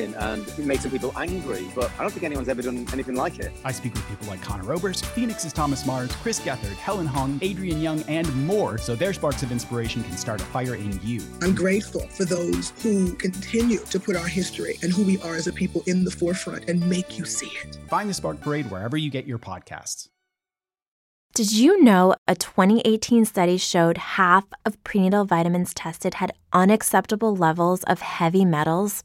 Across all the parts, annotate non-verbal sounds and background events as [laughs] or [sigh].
and it makes some people angry, but I don't think anyone's ever done anything like it. I speak with people like Conor Oberst, Phoenix's Thomas Mars, Chris Gethard, Helen Hong, Adrian Young, and more, so their sparks of inspiration can start a fire in you. I'm grateful for those who continue to put our history and who we are as a people in the forefront and make you see it. Find the Spark Parade wherever you get your podcasts. Did you know a 2018 study showed half of prenatal vitamins tested had unacceptable levels of heavy metals?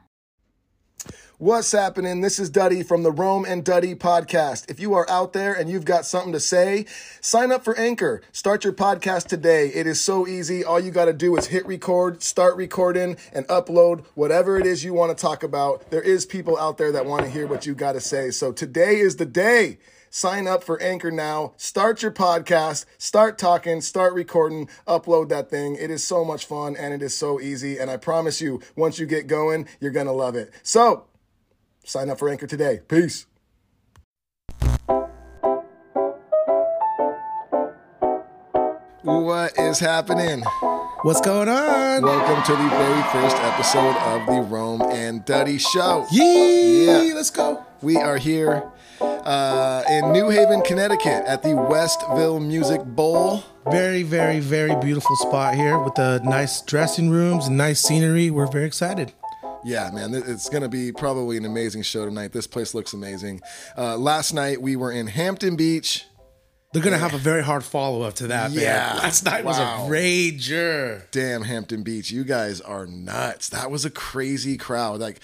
What's happening? This is Duddy from the Rome and Duddy podcast. If you are out there and you've got something to say, sign up for Anchor. Start your podcast today. It is so easy. All you got to do is hit record, start recording, and upload whatever it is you want to talk about. There is people out there that want to hear what you got to say. So today is the day. Sign up for Anchor now. Start your podcast. Start talking. Start recording. Upload that thing. It is so much fun and it is so easy. And I promise you, once you get going, you're going to love it. So, Sign up for Anchor today. Peace. What is happening? What's going on? Welcome to the very first episode of the Rome and Duddy Show. Yee! Yeah, let's go. We are here uh, in New Haven, Connecticut at the Westville Music Bowl. Very, very, very beautiful spot here with the nice dressing rooms and nice scenery. We're very excited. Yeah, man, it's going to be probably an amazing show tonight. This place looks amazing. Uh, last night we were in Hampton Beach. They're gonna have a very hard follow up to that. Yeah, man. last night wow. was a rager. Damn, Hampton Beach, you guys are nuts. That was a crazy crowd. Like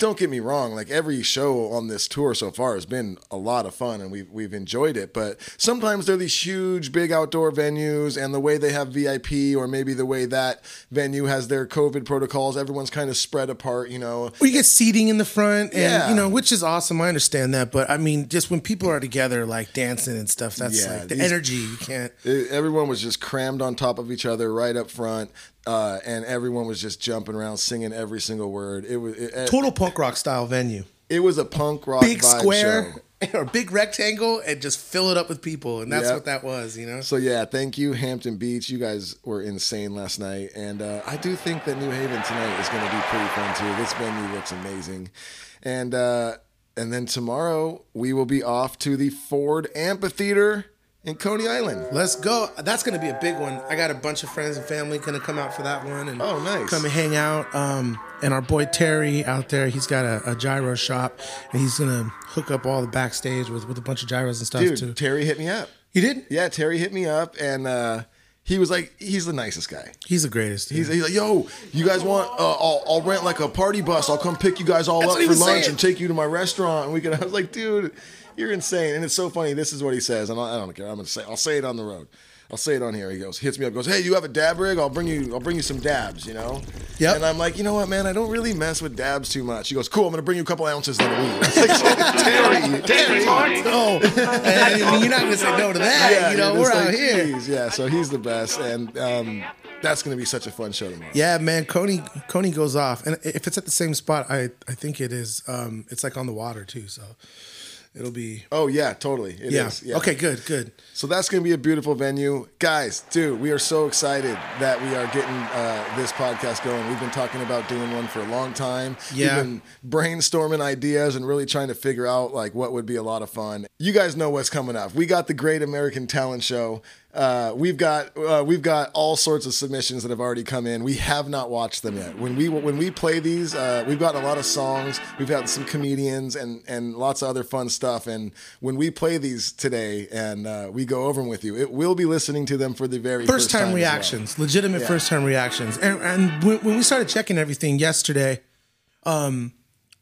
don't get me wrong, like every show on this tour so far has been a lot of fun and we've we've enjoyed it. But sometimes they're these huge, big outdoor venues, and the way they have VIP, or maybe the way that venue has their COVID protocols, everyone's kind of spread apart, you know. Or you get seating in the front, and yeah. you know, which is awesome. I understand that, but I mean, just when people are together, like dancing and stuff, that's yeah, like the these, energy. You can't. It, everyone was just crammed on top of each other, right up front uh, and everyone was just jumping around singing every single word. It was it, total punk rock style venue. It was a punk rock big square show. [laughs] or big rectangle and just fill it up with people, and that's yep. what that was, you know. So yeah, thank you, Hampton Beach. You guys were insane last night, and uh, I do think that New Haven tonight is going to be pretty fun too. This venue looks amazing, and uh, and then tomorrow we will be off to the Ford Amphitheater in Coney Island. Let's go. That's going to be a big one. I got a bunch of friends and family going to come out for that one and oh, nice. come and hang out. Um, and our boy Terry out there, he's got a, a gyro shop and he's going to hook up all the backstage with, with a bunch of gyros and stuff Dude, too. Terry hit me up. He did? Yeah, Terry hit me up and uh, he was like, he's the nicest guy. He's the greatest. He's, he's, like, yo, you guys want? Uh, I'll, I'll, rent like a party bus. I'll come pick you guys all That's up for lunch saying. and take you to my restaurant. And we can. I was like, dude, you're insane. And it's so funny. This is what he says, and I, I don't care. I'm gonna say. I'll say it on the road. I'll say it on here. He goes, hits me up, goes, "Hey, you have a dab rig? I'll bring you. I'll bring you some dabs. You know." Yeah. And I'm like, you know what, man? I don't really mess with dabs too much. He goes, "Cool. I'm gonna bring you a couple ounces of weed." [laughs] [laughs] Terry, Terry. Oh, and you're not gonna say no to that. Yeah, you know, we're out here. Geez, yeah. So he's the best, and um, that's gonna be such a fun show tomorrow. Yeah, man. Coney Coney goes off, and if it's at the same spot, I I think it is. Um, it's like on the water too. So it'll be. Oh yeah, totally. It yeah. Is, yeah. Okay. Good. Good. So that's gonna be a beautiful venue, guys. Dude, we are so excited that we are getting uh, this podcast going. We've been talking about doing one for a long time. Yeah. We've been brainstorming ideas and really trying to figure out like what would be a lot of fun. You guys know what's coming up. We got the Great American Talent Show uh, we've got uh, we've got all sorts of submissions that have already come in. We have not watched them yet. When we when we play these, uh, we've gotten a lot of songs. We've had some comedians and and lots of other fun stuff. And when we play these today and uh, we go over them with you, it will be listening to them for the very first, first, time, well. reactions, legitimate Yeah. first time reactions. And, and when, when we started checking everything yesterday, um,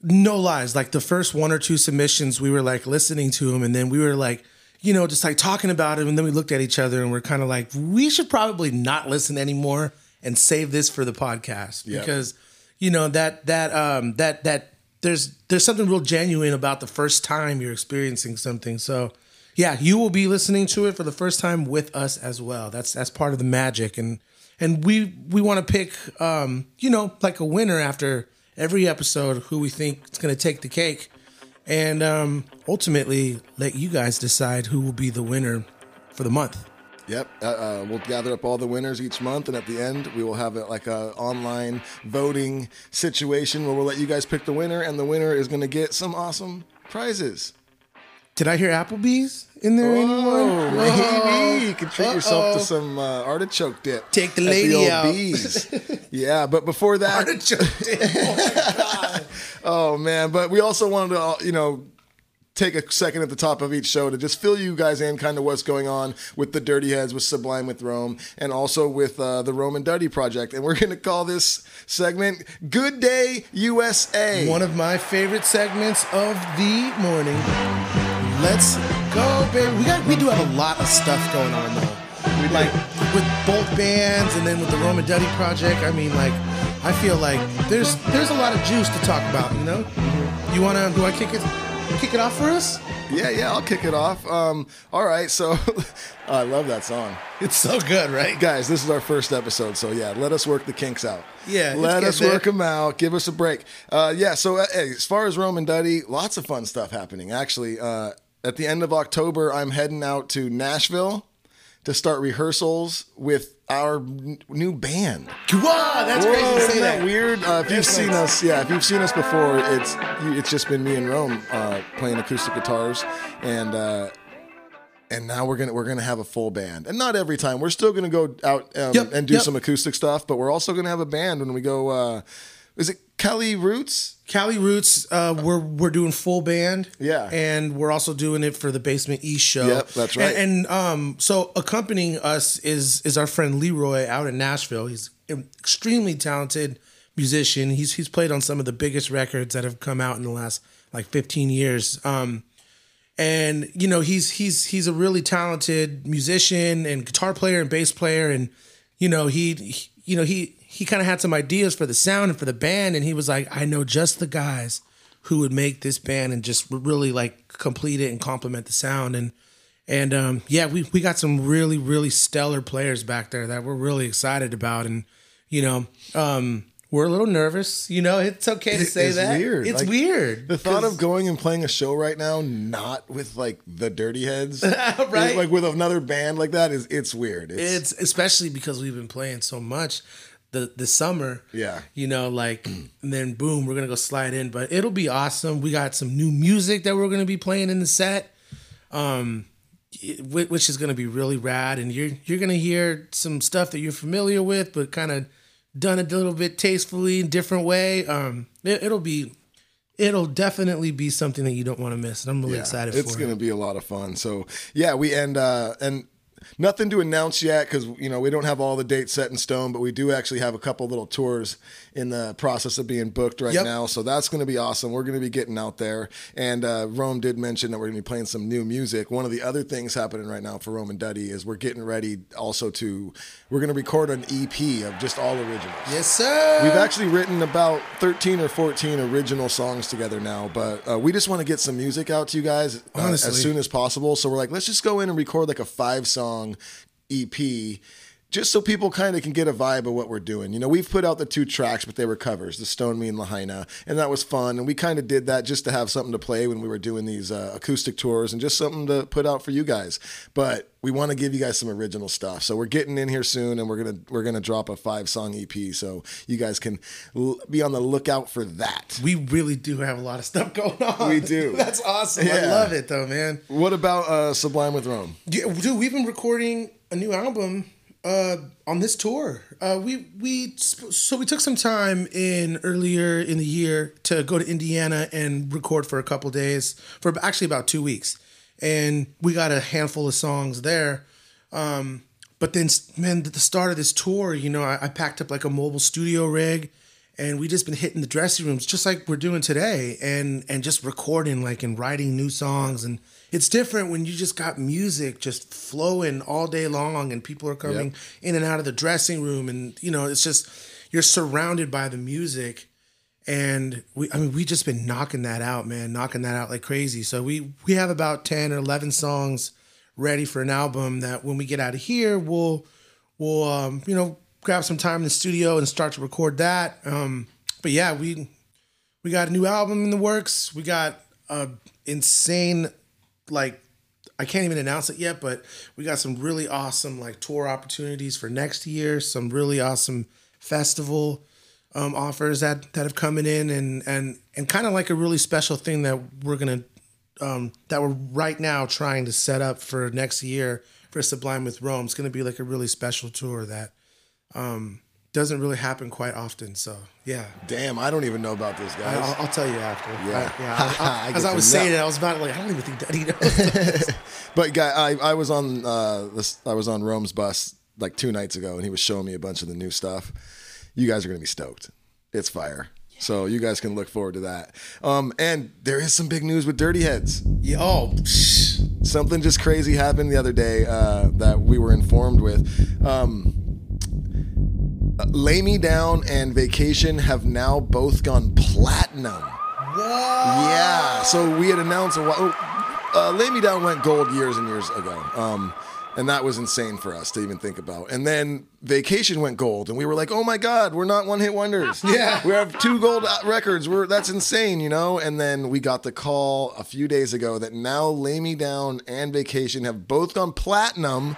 no lies, like the first one or two submissions, we were like listening to them, and then we were like, you know, just like talking about it, and then we looked at each other and we're kind of like, we should probably not listen anymore and save this for the podcast Yep. because, you know, that that um that that there's there's something real genuine about the first time you're experiencing something. So yeah, you will be listening to it for the first time with us as well. That's that's part of the magic, and and we we want to pick, um, you know, like a winner after every episode who we think is going to take the cake, and um, ultimately let you guys decide who will be the winner for the month. Yep, uh, uh, we'll gather up all the winners each month, and at the end, we will have a, like a online voting situation where we'll let you guys pick the winner, and the winner is going to get some awesome prizes. Did I hear Applebee's in there Oh, anymore? maybe [laughs] you can treat yourself to some uh, artichoke dip. Take the lady old out. Bees. [laughs] yeah, but before that, Artichoke dip. Oh my god! Oh man, but we also wanted to, uh, you know, take a second at the top of each show to just fill you guys in kind of what's going on with the Dirty Heads, with Sublime with Rome, and also with uh, the Rome and Duddy project. And we're going to call this segment "Good Day USA." One of my favorite segments of the morning. Let's go, baby. We got we do have a lot of stuff going on though. Like with both bands and then with the Rome and Duddy project. I mean, like I feel like there's there's a lot of juice to talk about. You know, you wanna do I kick it kick it off for us? yeah, yeah, I'll kick it off. Um, all right, so [laughs] I love that song. It's so good, right? Guys, this is our first episode, so yeah, let us work the kinks out. Yeah, let us work them out. Give us a break. Uh, yeah, so uh, hey, as far as Rome and Duddy, lots of fun stuff happening. Actually, uh, at the end of October, I'm heading out to Nashville to start rehearsals with our n- new band. Wow, that's crazy to say isn't that. weird? Uh, if you've seen us, yeah, if you've seen us before, it's you, it's just been me and Rome uh, playing acoustic guitars, and uh, and now we're gonna we're gonna have a full band, and not every time. We're still gonna go out um, Yep, and do yep. some acoustic stuff, but we're also gonna have a band when we go. Uh, is it Cali Roots? Cali Roots, uh, we're we're doing full band, Yeah. and we're also doing it for the Basement East show. Yep, that's right. And, and um, so accompanying us is is our friend Leroy out in Nashville. He's an extremely talented musician. He's he's played on some of the biggest records that have come out in the last like 15 years. Um, and you know he's he's he's a really talented musician and guitar player and bass player and you know he, he- you know he he kind of had some ideas for the sound and for the band and he was like I know just the guys who would make this band and just really like complete it and complement the sound and and um yeah we we got some really really stellar players back there that we're really excited about and you know um we're a little nervous you know it's okay to say is that weird. it's Like, weird The thought of going and playing a show right now, not with like the Dirty Heads, [laughs] Right. Like with another band like that, is it's weird. It's especially because we've been playing so much the the summer. Yeah. You know, like [clears throat] and then boom, we're gonna go slide in. But it'll be awesome. We got some new music that we're gonna be playing in the set. Um which is gonna be really rad. And you're you're gonna hear some stuff that you're familiar with, but kind of done a little bit tastefully, different way. Um it, it'll be it'll definitely be something that you don't want to miss. And I'm really Yeah, excited It's for going it. to be a lot of fun. So yeah, we end uh, and nothing to announce yet because you know we don't have all the dates set in stone, but we do actually have a couple little tours in the process of being booked right Yep. now. So that's going to be awesome. We're going to be getting out there, and uh, Rome did mention that we're going to be playing some new music. One of the other things happening right now for Rome and Duddy is we're getting ready also to we're going to record an EP of just all originals. Yes, sir. We've actually written about 13 or 14 original songs together now, but uh, we just want to get some music out to you guys uh, as soon as possible. So we're like, let's just go in and record like a five song EP just so people kind of can get a vibe of what we're doing. You know, we've put out the two tracks, but they were covers, the Stone Me and Lahaina, and that was fun. And we kind of did that just to have something to play when we were doing these uh, acoustic tours and just something to put out for you guys. But we want to give you guys some original stuff. So we're getting in here soon, and we're gonna we're gonna drop a five song EP, so you guys can l- be on the lookout for that. We really do have a lot of stuff going on. We do. [laughs] That's awesome. I love it though, man. What about uh, Sublime with Rome? Yeah, dude, we've been recording a new album uh, on this tour. Uh, we we so we took some time in earlier in the year to go to Indiana and record for a couple days for actually about two weeks, and we got a handful of songs there. Um, but then, man, at the start of this tour, you know, I, I packed up like a mobile studio rig, and we just been hitting the dressing rooms just like we're doing today, and and just recording like and writing new songs, and it's different when you just got music just flowing all day long, and people are coming in and out of the dressing room, and you know, it's just you're surrounded by the music, and we I mean we just been knocking that out, man, knocking that out like crazy. So we we have about ten or eleven songs ready for an album that when we get out of here, we'll we'll um, you know grab some time in the studio and start to record that. Um, but yeah, we we got a new album in the works. We got a insane like I can't even announce it yet, but we got some really awesome like tour opportunities for next year. Some really awesome festival um, offers that that have coming in, and and and kind of like a really special thing that we're gonna um, that we're right now trying to set up for next year for Sublime with Rome. It's gonna be like a really special tour that um, doesn't really happen quite often. So yeah, Damn, I don't even know about this, I- guys. I'll, I'll tell you after. Yeah. I- yeah. [laughs] I- I- I as I was saying it, I was about to like I don't even think Daddy knows. [laughs] But guy, I, I was on uh, this. I was on Rome's bus like two nights ago, and he was showing me a bunch of the new stuff. You guys are gonna be stoked. It's fire. So you guys can look forward to that. Um, and there is some big news with Dirty Heads. yeah, oh. Something just crazy happened the other day uh, that we were informed with. Um, Lay Me Down and Vacation have now both gone platinum. Yeah. So we had announced a while. Uh, Lay Me Down went gold years and years ago. Um, and that was insane for us to even think about. And then Vacation went gold, and we were like, "Oh my God, we're not one hit wonders. [laughs] Yeah. we have two gold uh, records. We're that's insane, you know." And then we got the call a few days ago that now Lay Me Down and Vacation have both gone platinum,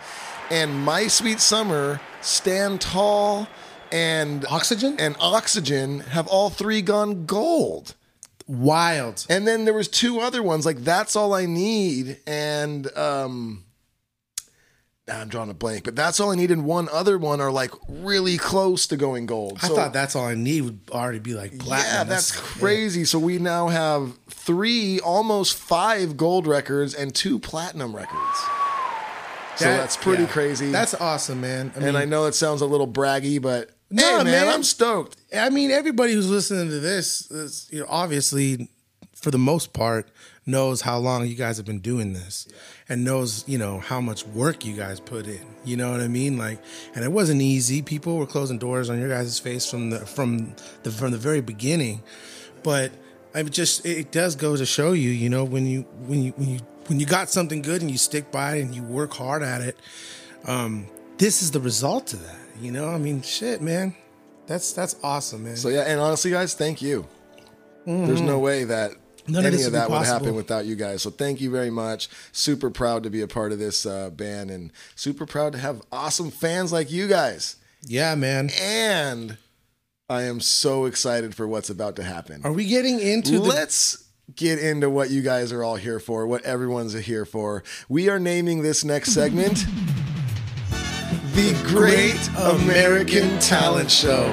and My Sweet Summer, Stand Tall, and Oxygen? and Oxygen have all three gone gold. wild. And then there was two other ones like that's all I need and um I'm drawing a blank, but that's all I need and one other one are like really close to going gold. I So- thought that's all I need would already be like platinum. yeah, that's crazy. So we now have three, almost five gold records and two platinum records. So that's pretty yeah. crazy. That's awesome, man. I mean, and I know it sounds a little braggy, but No, hey, man, man. I'm stoked. I mean, everybody who's listening to this, is, you know, obviously, for the most part, knows how long you guys have been doing this, and knows, you know, how much work you guys put in. You know what I mean? Like, and it wasn't easy. People were closing doors on your guys' face from the from the from the very beginning. But I just it does go to show you, you know, when you when you when you when you got something good and you stick by it and you work hard at it, um, this is the result of that. You know, I mean, shit, man. That's that's awesome, man. So yeah, and honestly, guys, thank you. There's no way that Mm-hmm. None any this of that would happen without you guys. So thank you very much. Super proud to be a part of this uh, band, and super proud to have awesome fans like you guys. yeah, man. And I am so excited for what's about to happen. Are we getting into the Let's get into what you guys are all here for, what everyone's here for. We are naming this next segment [laughs] The Great American Talent Show.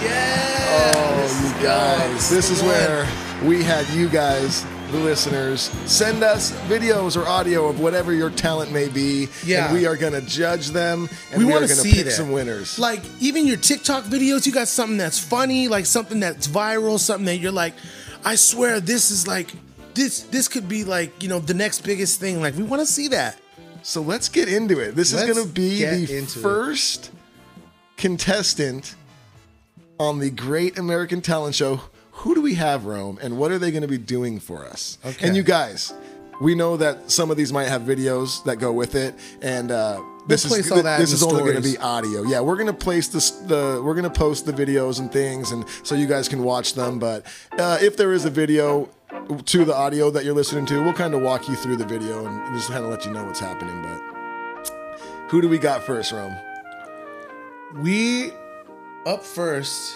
Yes! Oh, you guys. This is where we had you guys, the listeners, send us videos or audio of whatever your talent may be. Yeah. And we are going to judge them and we we, are going to pick that. some winners. Like even your TikTok videos, you got something that's funny, like something that's viral, something that you're like, I swear this is like this this could be like, you know, the next biggest thing. Like we want to see that. So let's get into it. This is Let's going to be the into it. first contestant on the Great American Talent Show. Who do we have, Rome, and what are they going to be doing for us? Okay. And you guys, we know that some of these might have videos that go with it, and uh, this place is all that this is the only going to be audio. Yeah, we're gonna place this the we're gonna post the videos and things, and so you guys can watch them. But uh, if there is a video to the audio that you're listening to, we'll kind of walk you through the video and, and just kind of let you know what's happening. But who do we got first, Rome? We up first.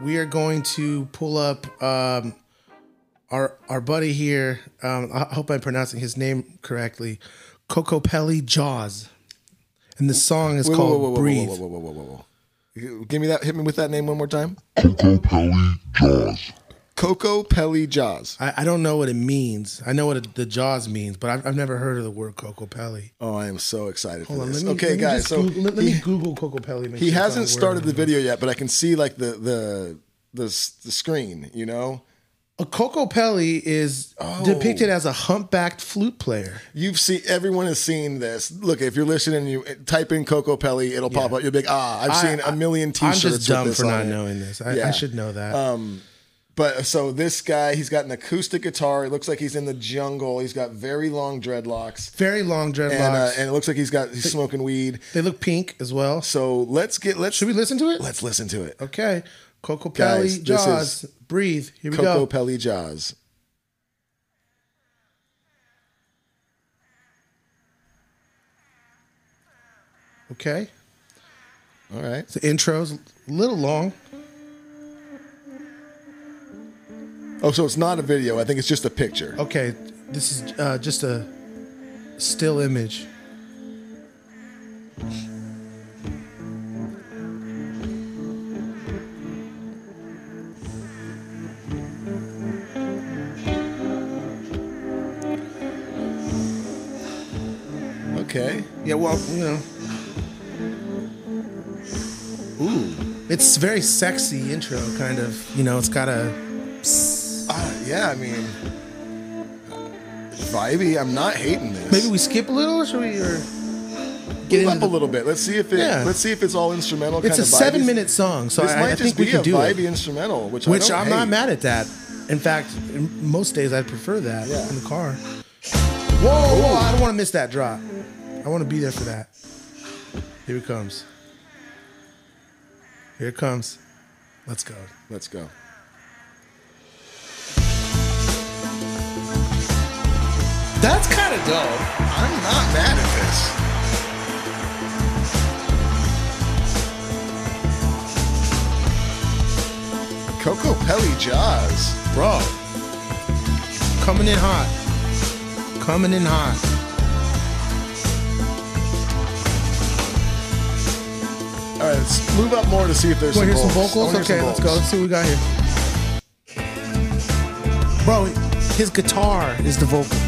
We are going to pull up um, our our buddy here. Um, I hope I'm pronouncing his name correctly. Kokopelli Jaws, and the song is Wait, called whoa, whoa, whoa, whoa, Breathe. Whoa, whoa, whoa, whoa, whoa, whoa. You- Give me that. Hit me with that name one more time. Coco Pelli Jaws. Kokopelli Jaws. I, I don't know what it means. I know what it, the Jaws means, but I've, I've never heard of the word Kokopelli. Oh, I am so excited Hold for on, this. let me, okay, let guys. So Google, let, let me Google Kokopelli. make he sure hasn't not a word started the video yet, but I can see like the the the s- the screen. You know, A Kokopelli is Oh. depicted as a humpbacked flute player. you've seen everyone has seen this. Look, if you're listening, you type in Kokopelli, it'll pop up. You'll be like, ah, I've I- seen a million T-shirts. I'm just dumb for not it. knowing this. I, Yeah. I should know that. Um, but so this guy, he's got an acoustic guitar. It looks like he's in the jungle. He's got very long dreadlocks, Very long dreadlocks. and uh, and it looks like he's got he's smoking weed. they look pink as well. So let's get let's Should we listen to it? let's listen to it. Okay. Kokopelli this Jaws. Breathe. Here we Coco go. Pelli Jaws. Okay. All right. The intro's a little long. Oh, so it's not a video. I think it's just a picture. Okay. This is uh, just a still image. Okay. Yeah, well, you know. Ooh. It's very sexy intro, kind of. You know, it's got a. Uh, yeah, I mean, vibey. I'm not hating this. Maybe we skip a little, or should we? Or get Move up a little bit. Let's see if it. Yeah. Let's see if it's all instrumental. It's a seven-minute song, so this I, might I just think be we could a do vibey it. instrumental, which I Which don't I'm not mad at that. In fact, most days I'd prefer that Yeah. in the car. Whoa, whoa, I don't want to miss that drop. I want to be there for that. Here it comes. Here it comes. Let's go. Let's go. That's kind of dope. I'm not mad at this. Coco Pelli Jaws. Bro. Coming in hot. Coming in hot. Right, let's move up more to see if there's Want some to hear some vocals. vocals? I wanna hear Okay, some let's go. Let's see what we got here. Bro, his guitar is the vocals.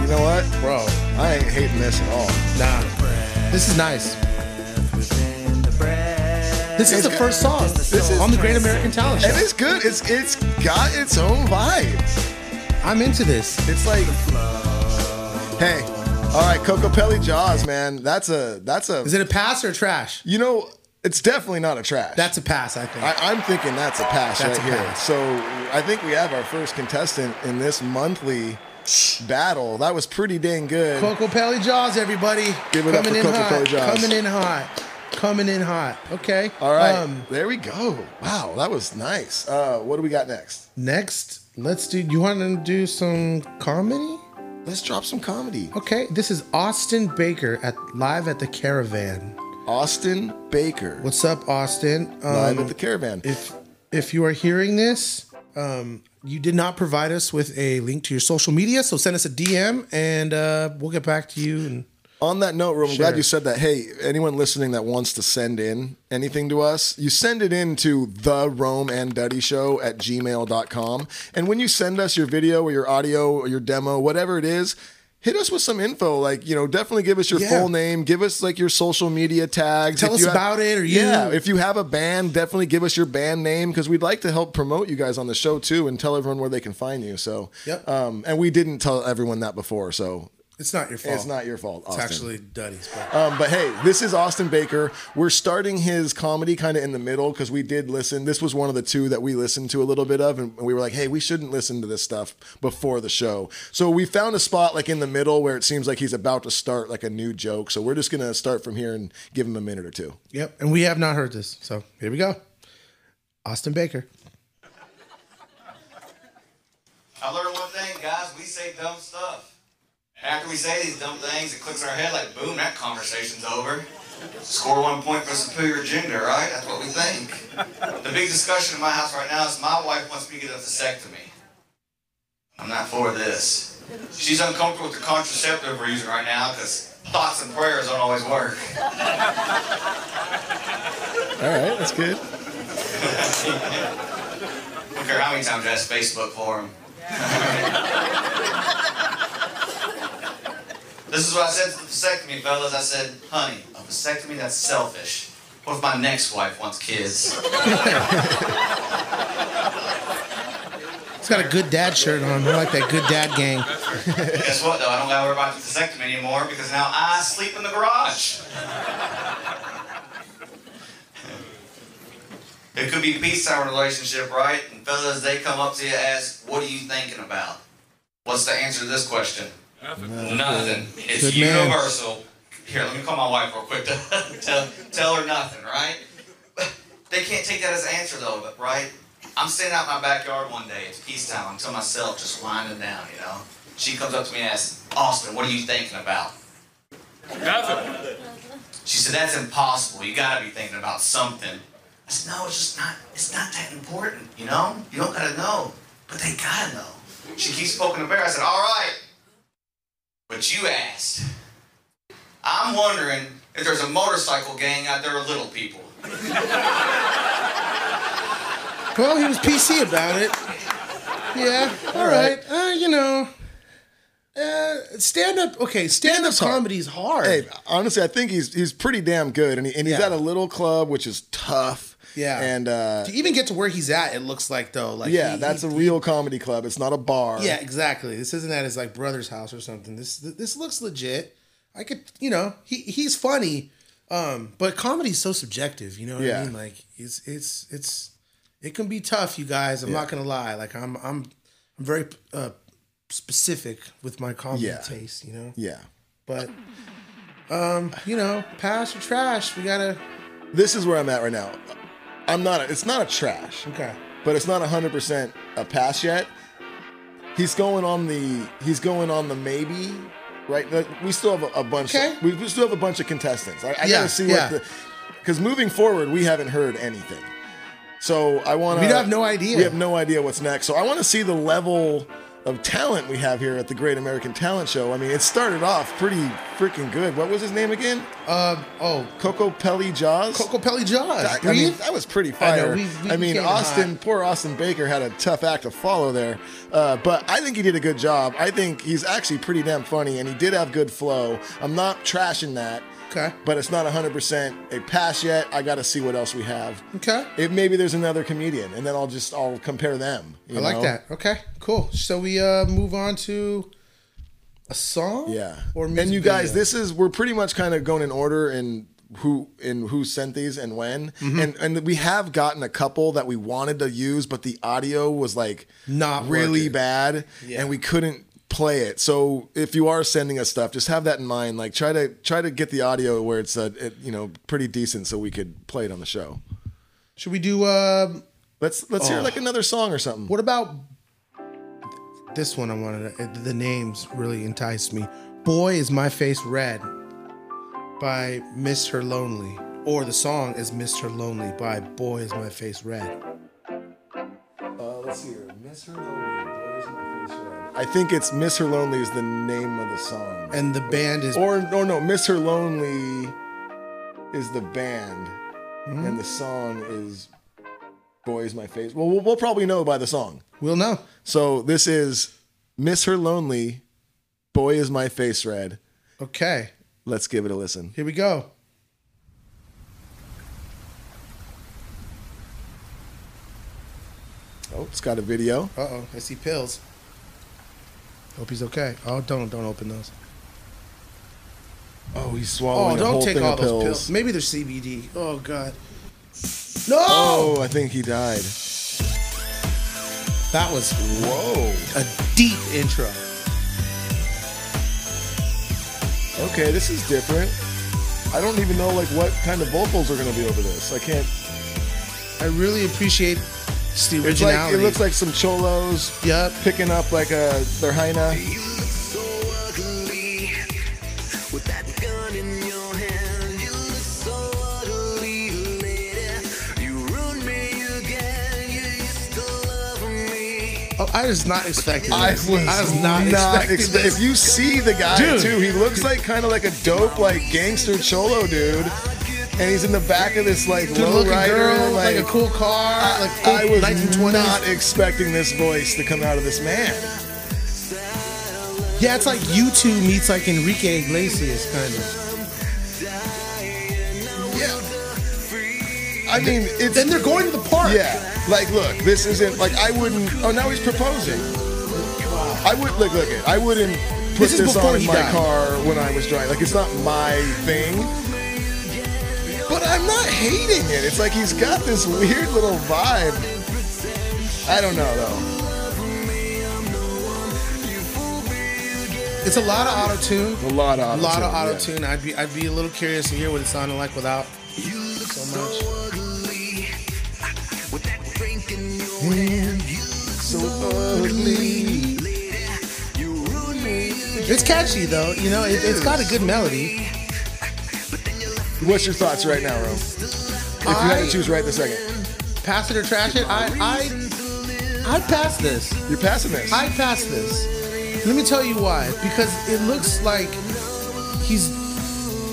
You know what? Bro, I ain't hating this at all. nah. This is nice. This is the got- first song This is- on the Great American Talent Show. And it's good. It's it's got its own vibe. I'm into this. It's like, hey, all right, Kokopelli Jaws, man. That's a that's a. Is it a pass or trash? You know, it's definitely not a trash. That's a pass, I think. I, I'm thinking that's a pass That's right a here. pass. So I think we have our first contestant in this monthly battle. That was pretty dang good. Kokopelli Jaws, everybody. Give it up Coming for in Coco hot. Pelli Jaws. Coming in hot. Coming in hot. Okay. All right, Um, there we go. Wow, that was nice. Uh, what do we got next? next, let's do. You want to do some comedy? Let's drop some comedy. Okay. This is Austin Baker at live at the Caravan. Austin Baker, What's up, Austin? Um, live at the Caravan. if if you are hearing this, um, you did not provide us with a link to your social media, so send us a DM and uh, we'll get back to you. And On that note, Rome, I'm Sure. glad you said that. Hey, anyone listening that wants to send in anything to us, you send it in to the Rome and Duddy Show at gmail.com. And when you send us your video or your audio or your demo, whatever it is, hit us with some info. Like, you know, definitely give us your Yeah. full name, give us like your social media tags. Tell If us have- about it or you. Yeah, if you have a band, definitely give us your band name because we'd like to help promote you guys on the show too and tell everyone where they can find you. So, Yep. um, and we didn't tell everyone that before. So, It's not your fault. It's not your fault. It's actually Duddy's. But Um, but hey, this is Austin Baker. We're starting his comedy kind of in the middle because we did listen. This was one of the two that we listened to a little bit of, and we were like, hey, we shouldn't listen to this stuff before the show. So we found a spot like in the middle where it seems like he's about to start like a new joke. So we're just gonna start from here and give him a minute or two. yep, and we have not heard this. So here we go. Austin Baker. I learned one thing, guys. We say dumb stuff. After we say these dumb things, it clicks in our head like, boom, that conversation's over. Score one point for superior gender, right? That's what we think. The big discussion in my house right now is my wife wants me to get a vasectomy. I'm not for this. She's uncomfortable with the contraceptive we're using right now because thoughts and prayers don't always work. All right, that's good. [laughs] I don't care how many times I ask Facebook for him. [laughs] this is what I said to the vasectomy fellas. I said, honey, a vasectomy, that's selfish. What if my next wife wants kids? He's got a good dad shirt on. I like that good dad gang. Guess what, though? I don't gotta worry about the vasectomy anymore because now I sleep in the garage. it could be a peacetime relationship, right? And fellas, they come up to you and ask, what are you thinking about? What's the answer to this question? Nothing. Nothing. It's Good man. universal. Here, let me call my wife real quick to [laughs] tell, tell her nothing, right? [laughs] They can't take that as an answer though, but right? I'm sitting out in my backyard one day, it's peacetime, I'm to myself, just winding down, you know? She comes up to me and asks, Austin, what are you thinking about? Nothing. She said, that's impossible, you gotta be thinking about something. I said, no, it's just not, it's not that important, you know? You don't gotta know, but they gotta know. She keeps poking the bear, I said, all right, but you asked. I'm wondering if there's a motorcycle gang out there of little people. Well, he was PC about it. Yeah, all right. Uh, you know, uh, stand up. Okay, stand up comedy is hard. Hey, honestly, I think he's he's pretty damn good, and, he, and he's Yeah. at a little club, which is tough. Yeah. and uh, to even get to where he's at, it looks like though. Like yeah, he- that's he- a real comedy club. It's not a bar. Yeah, exactly. This isn't at his like brother's house or something. This this looks legit. I could, you know, he he's funny, um, but comedy's so subjective. You know what Yeah. I mean? Like it's it's it's it can be tough, you guys. I'm not gonna lie. Like I'm I'm I'm very uh, specific with my comedy Yeah. taste. You know. yeah. But um, you know, pass or trash. We gotta. This is where I'm at right now. I'm not. A, it's not a trash. Okay. but it's not 100% a pass yet. He's going on the he's going on the maybe, right? Like, We still have a, a bunch. Okay. we, we still have a bunch of contestants. I, I Yeah, gotta see yeah. what the because moving forward we haven't heard anything. So I want to. We have no idea. We have no idea what's next. So I want to see the level of talent we have here at the Great American Talent Show. I mean, it started off pretty freaking good. What was his name again? Uh oh, Kokopelli Jaws. Kokopelli Jaws. That, I mean, that was pretty I know, fire. I, we- we mean, Austin, hot. poor Austin Baker had a tough act to follow there. Uh, but I think he did a good job. I think he's actually pretty damn funny, and he did have good flow. I'm not trashing that. Okay. But it's not 100% a pass yet. I got to see what else we have. Okay. If maybe there's another comedian, and then I'll just I'll compare them. you I like know? that. Okay, cool. So we uh move on to a song. Yeah. Or and you guys, video? this is we're pretty much kind of going in order and who in who sent these and when. Mm-hmm. And and we have gotten a couple that we wanted to use, but the audio was like Not really working. bad Yeah. and we couldn't play it. So if you are sending us stuff, just have that in mind. Like try to try to get the audio where it's uh, it, you know pretty decent so we could play it on the show. Should we do um Let's let's hear Oh. like another song or something. what about this one I wanted to, the names really enticed me. Boy is my face red by Mr. Lonely or the song is Mr. Lonely by Boy is my face red. Uh, let's hear Mr. Lonely. I think it's Miss Her Lonely is the name of the song. And the band is Or or no, Miss Her Lonely is the band, Hmm? and the song is "Boy Is My Face." Well, well, we'll probably know by the song. We'll know. So this is "Miss Her Lonely," "Boy Is My Face Red." Okay. Let's give it a listen. Here we go. Oh, it's got a video. Uh oh, I see pills. Hope he's okay. Oh, don't don't open those. Oh, he's oh, swallowing Oh, don't take all those pills. pills. Maybe they're CBD. Oh god. No. Oh, I think he died. That was Whoa. a deep intro. Okay, this is different. I don't even know like what kind of vocals are going to be over this. I can't. I really appreciate It's like it looks like some cholos Yep. picking up like a their hyena. Oh, I was not expecting. I was, I was not, not expecting expe-. If you see the guy Dude. too, he looks like kind of like a dope like gangster cholo dude, and he's in the back of this like low rider, girl, like, like, a cool car, like cool I was 1920s. not expecting this voice to come out of this man. Yeah, it's like U2 meets like Enrique Iglesias, kind of. Yeah. I mean, it's Then they're going to the park. Yeah, like look, this isn't like I wouldn't. Oh, now he's proposing. I would look, look it. I wouldn't put This this, on in my died. car when I was driving. Like it's not my thing. I'm not hating it. It's like he's got this weird little vibe. I don't know though. It's a lot of auto tune. A lot of A lot of auto-tune, auto tune. I'd be I'd be a little curious to hear what it sounded like without so much. So ugly. It's catchy though, you know. It, it's got a good melody. What's your thoughts right now, Rome? If you had I- to choose right this second, Pass it or trash it. I I I'd pass this. you're passing this. I'd pass this. Let me tell you why. Because it looks like he's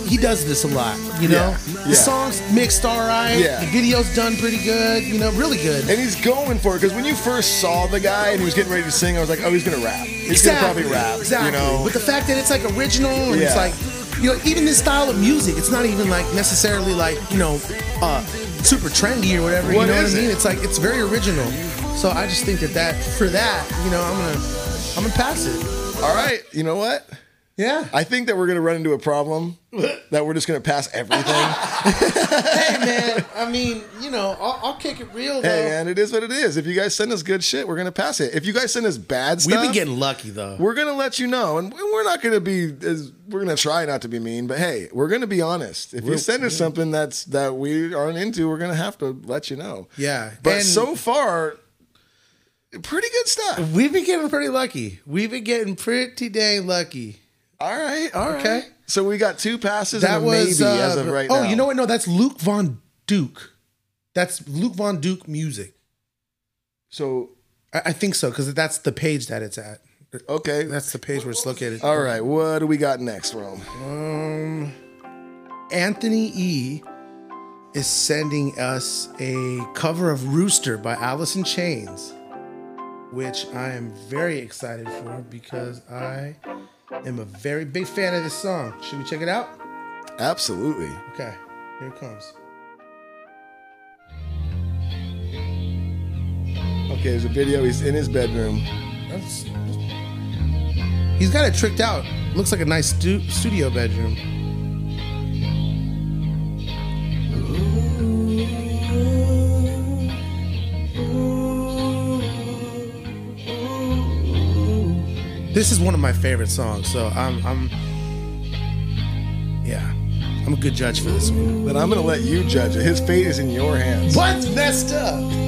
he does this a lot. You know, Yeah, the song's mixed all right. Yeah. The video's done pretty good. You know, really good. and he's going for it because when you first saw the guy and he was getting ready to sing, I was like, oh, he's gonna rap. He's gonna probably rap. Exactly. You know, But the fact that it's like original and it's Yeah. like, you know, even this style of music, it's not even like necessarily like, you know, uh, super trendy or whatever. What you know what I mean? it? It's like it's very original. So I just think that that for that, you know, I'm gonna I'm gonna pass it. all right. You know what? Yeah. I think that we're gonna run into a problem [laughs] that we're just gonna pass everything. [laughs] hey [laughs] man, I mean, you know, I'll, I'll kick it real though. hey, man, it is what it is. If you guys send us good shit, we're gonna pass it. If you guys send us bad stuff, We've been getting lucky though. we're gonna let you know, and we're not gonna be as we're gonna try not to be mean, but hey, we're gonna be honest. If you We're- send us something that's that we aren't into, we're gonna have to let you know. Yeah. But and so far, pretty good stuff. we've been getting pretty lucky. We've been getting pretty dang lucky. All right, all right. Okay. So we got two passes That was maybe uh, as of right oh, now. you know what? No, that's Luke Von Duke. That's Luke Von Duke music. So I, I think so because that's the page that it's at. okay, That's the page where it's located. all right. What do we got next, Rome? Um, Anthony E is sending us a cover of Rooster by Alice in Chains, which I am very excited for because I am a very big fan of this song. Should we check it out? Absolutely. Okay, here it comes. Okay, there's a video. He's in his bedroom. That's, he's got it tricked out. Looks like a nice stu- studio bedroom. This is one of my favorite songs, so I'm, I'm, yeah, I'm a good judge for this one. But I'm gonna let you judge it. His fate is in your hands. What's messed up?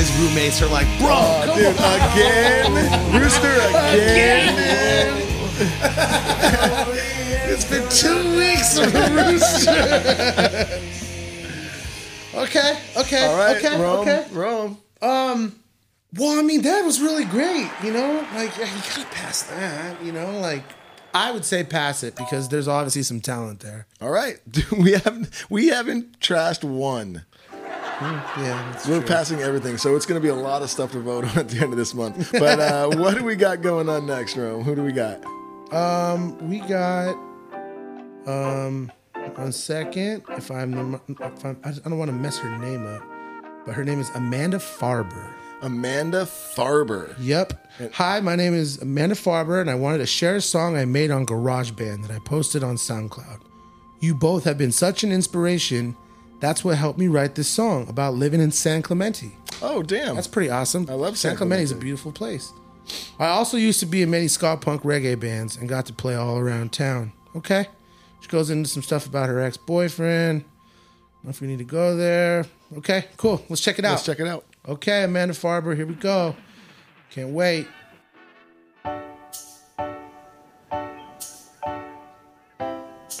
His roommates are like, bro, Oh, dude, on." again? Rooster again? [laughs] it's been two weeks of rooster. okay, okay, All right, okay, Rome, okay. Rome. Um, well, I mean, that was really great. You know, like yeah, you gotta pass that. You know, like I would say pass it because there's obviously some talent there. All right. Dude, [laughs] we haven't we haven't trashed one. Yeah, We're true. passing everything, so it's going to be a lot of stuff to vote [laughs] on at the end of this month. But uh, [laughs] what do we got going on next, Rome? Who do we got? Um, we got um one second. If I'm, if I'm I don't want to mess her name up, but her name is Amanda Farber. Amanda Farber. Yep. Hi, my name is Amanda Farber, and I wanted to share a song I made on GarageBand that I posted on SoundCloud. You both have been such an inspiration. That's what helped me write this song about living in San Clemente. Oh, damn. That's pretty awesome. I love San San Clemente is a beautiful place. I also used to be in many ska punk reggae bands and got to play all around town. Okay. She goes into some stuff about her ex boyfriend. Don't know if we need to go there. Okay, cool. Let's check it out. Let's check it out. Okay, Amanda Farber, here we go. Can't wait.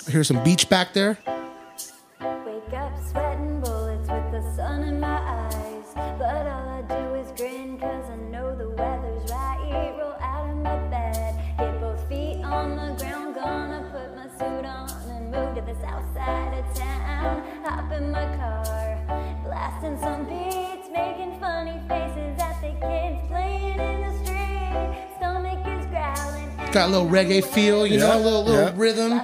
Here's some beach back there. Wake bullets with the sun in my eyes. But all I do is grin cause I know the weather's right. Roll out of my bed, get both feet on the ground. Gonna put my suit on and move to the south side of town. Hop in my car, blasting some beats, making funny faces at the kids playing in the street. Stomach is growling. Got a little reggae feel, you know, a little, little yeah. rhythm.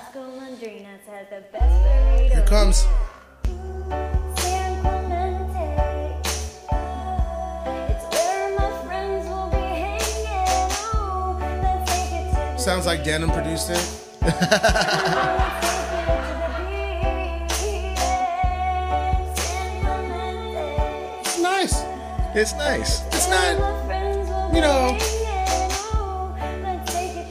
Sounds like Denim produced it. let's take it to the beach. San Clemente. It's nice. It's nice. It's not, My friends will be you know, hanging. Let's take it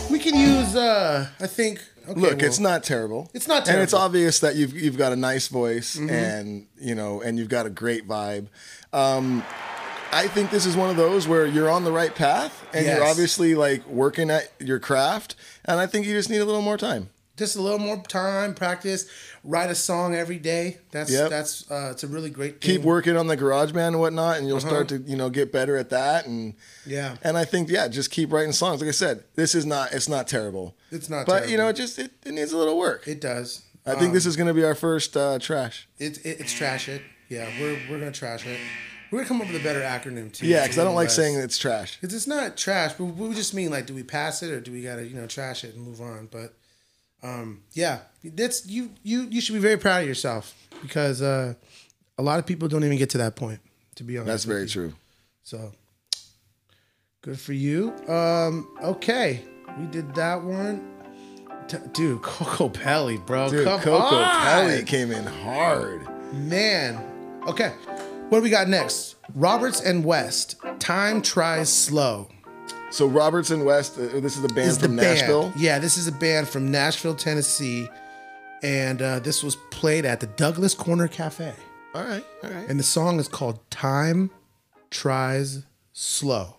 beach. we can use, uh, I think. Okay, Look, well, it's not terrible. It's not terrible, and it's obvious that you've you've got a nice voice Mhm. and you know and you've got a great vibe. Um, I think this is one of those where you're on the right path and you're obviously like working at your craft, and I think you just need a little more time. Just a little more time, practice, write a song every day. That's Yep. that's uh, it's a really great. Keep working on the garage band and whatnot, and you'll Uh-huh. start to you know get better at that. And Yeah. and I think yeah, just keep writing songs. Like I said, this is not it's not terrible. It's not but you know it just it, it needs a little work. It does. I think this Um, is going to be our first uh, trash. It's it, it's trash it. Yeah, we're we're gonna trash it. We're gonna come up with a better acronym too. Yeah, because I don't like less- saying it's trash. Because it's not trash, but we just mean like, do we pass it or do we gotta you know trash it and move on? But um, yeah, that's you you you should be very proud of yourself because uh, a lot of people don't even get to that point. To be honest, That's very you. true. So good for you. Um, okay, we did that one. T- dude, [laughs] Kokopelli, bro. Dude, Coco. Pelly came in hard. Man. Okay. What do we got next? Roberts and West. Time tries slow. So Roberts and West, uh, this is a band Is the from band. Nashville. Yeah, this is a band from Nashville, Tennessee. And uh, this was played at the Douglas Corner Cafe. All right, all right. And the song is called Time Tries Slow.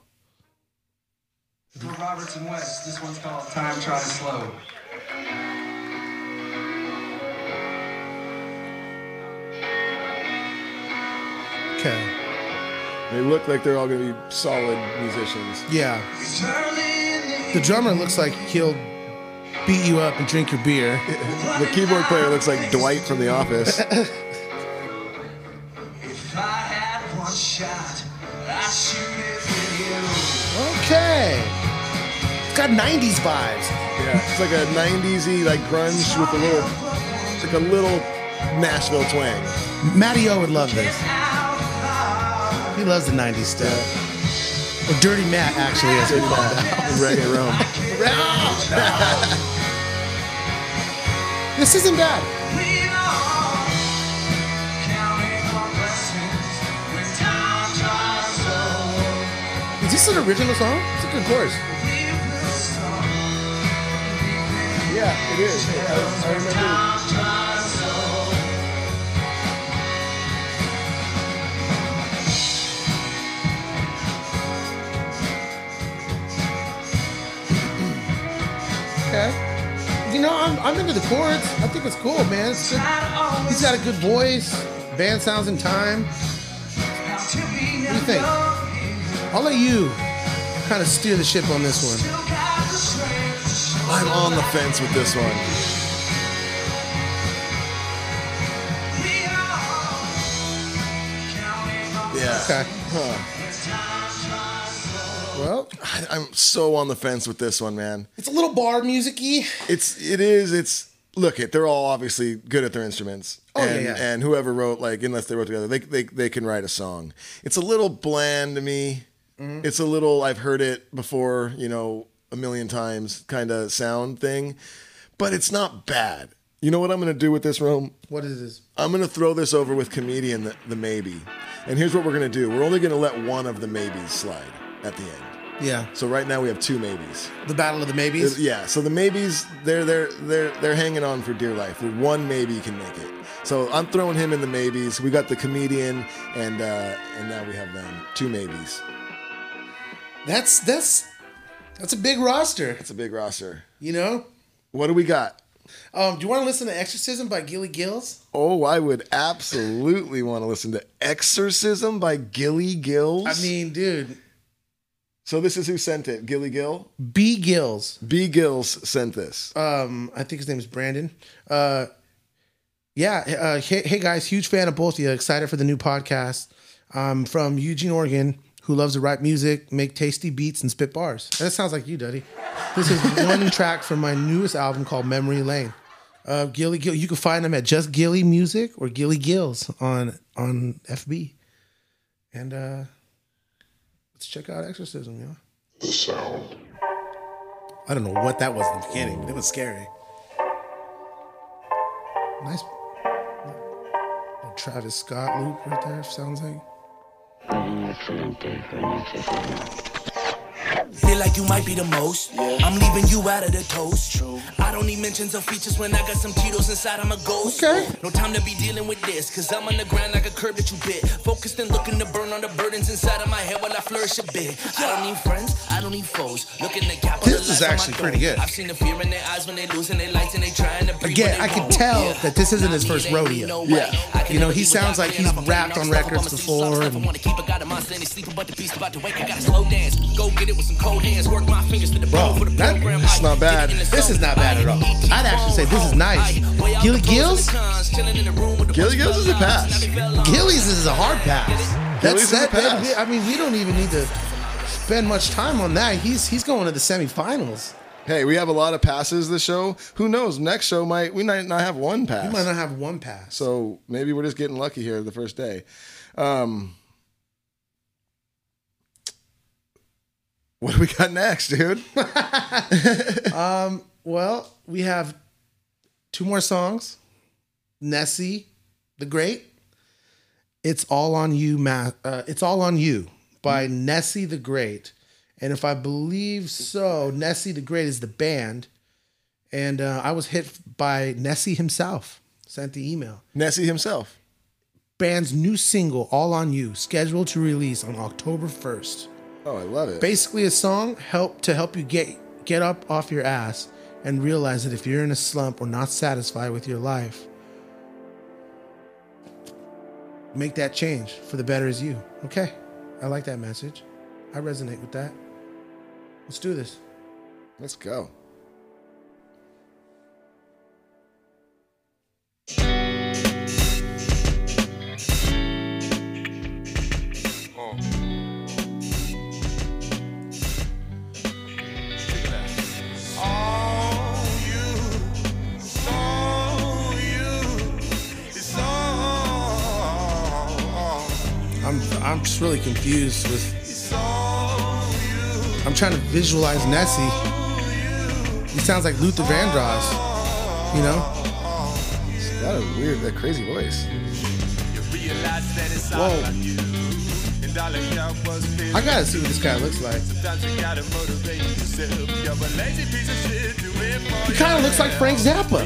For Roberts and West, this one's called Time Tries Slow. Okay. They look like they're all going to be solid musicians. Yeah. The drummer looks like he'll beat you up and drink your beer. [laughs] The keyboard player looks like Dwight from The Office. [laughs] If I had one shot, I'd shoot it with you. Okay. got 90s vibes. Yeah, it's like a 90s like grunge with a little, it's like a little Nashville twang. Matty O would love this. He loves the 90s stuff. Or Dirty Matt, actually, as we call it. Reggae Rome. this isn't bad. Is this an original song? It's a good chorus. Yeah, it is. I, I remember. Okay. You know, I'm, I'm into the chords. I think it's cool, man. It's. He's got a good voice. Band sounds in time. What do you think? I'll let you kind of steer the ship on this one. I'm on the fence with this one. Yeah. Okay. Huh. Well, I, I'm so on the fence with this one, man. It's a little bar music-y. It's it is. It's look it. They're all obviously good at their instruments. Oh, yeah, and, yeah. and whoever wrote like unless they wrote together, they they they can write a song. It's a little bland to me. Mhm. It's a little I've heard it before, you know, a million times kind of sound thing, but it's not bad. You know what I'm gonna do with this room? What is this? I'm gonna throw this over with comedian the, the maybe, and here's what we're gonna do. We're only gonna let one of the maybes slide at the end. Yeah. So right now we have two maybes. The battle of the maybes. Yeah. So the maybes, they're they're they're they're hanging on for dear life. One maybe can make it. So I'm throwing him in the maybes. We got the comedian, and uh, and now we have them two maybes. That's that's that's a big roster. That's a big roster. You know. What do we got? Um, do you want to listen to "Exorcism" by Gilly Gills? Oh, I would absolutely want to listen to "Exorcism" by Gilly Gills. I mean, dude. So this is who sent it. Gilly Gill. B Gills. B Gills sent this. Um, I think his name is Brandon. Uh, yeah. Uh, hey, hey guys, huge fan of both of you. Excited for the new podcast. Um, from Eugene, Oregon, who loves to write music, make tasty beats, and spit bars. That sounds like you, Duddy. This is [laughs] one track from my newest album called Memory Lane. Uh, Gilly Gill. You can find them at just Gilly Music or Gilly Gills on on FB. And uh, let's check out Exorcism, y'all. The sound. I don't know what that was in the beginning, but it was scary. Nice. little Travis Scott loop right there, sounds like. Feel like you might be the most. I'm leaving you out of the toast. I don't need mentions of features when I got some Tito's inside. I'm a ghost. Okay. No time to be dealing with this, cause I'm on the ground like a curb that you bit. Focused and looking to burn on the burdens inside of my head while I flourish a bit. I don't need friends, I don't need foes. Looking to cap This is actually pretty good. I've seen the fear in their eyes when they losing their lights and they trying to breathe. Again, I can won't. tell Yeah. that this isn't his first rodeo. Yeah. You know, he sounds like he's rapped on records before. And wanna keep a god of monster and he's sleeping, but the beast about to wake. I gotta slow dance. Go get it with some cold hands. Work my fingers to the bone for the that- program. It's not bad. This is not bad at all. I'd actually say this is nice. Gilly Gills? Gilly Gills is a pass. Gillies is a hard pass. Gillies is a that- that- pass. I mean, we don't even need to spend much time on that. He's he's going to the semifinals. Hey, we have a lot of passes this show. Who knows? Next show might we might not have one pass. We might not have one pass. So maybe we're just getting lucky here the first day. Um, what do we got next, dude? [laughs] um, well, we have two more songs. Nessie, the Great. It's all on you, Ma- uh, It's all on you by Nessie the Great, and if I believe so, Nessie the Great is the band, and uh, I was hit by Nessie himself. Sent the email. Nessie himself. Band's new single, All on You, scheduled to release on October first. Oh, I love it. Basically, a song help to help you get get up off your ass and realize that if you're in a slump or not satisfied with your life, make that change for the better is you. Okay, I like that message. I resonate with that. Let's do this. Let's go. Really confused with. I'm trying to visualize Nessie. He sounds like Luther Vandross. You know? He's got a weird, that crazy voice. Whoa. I gotta see what this guy looks like. He kind of looks like Frank Zappa.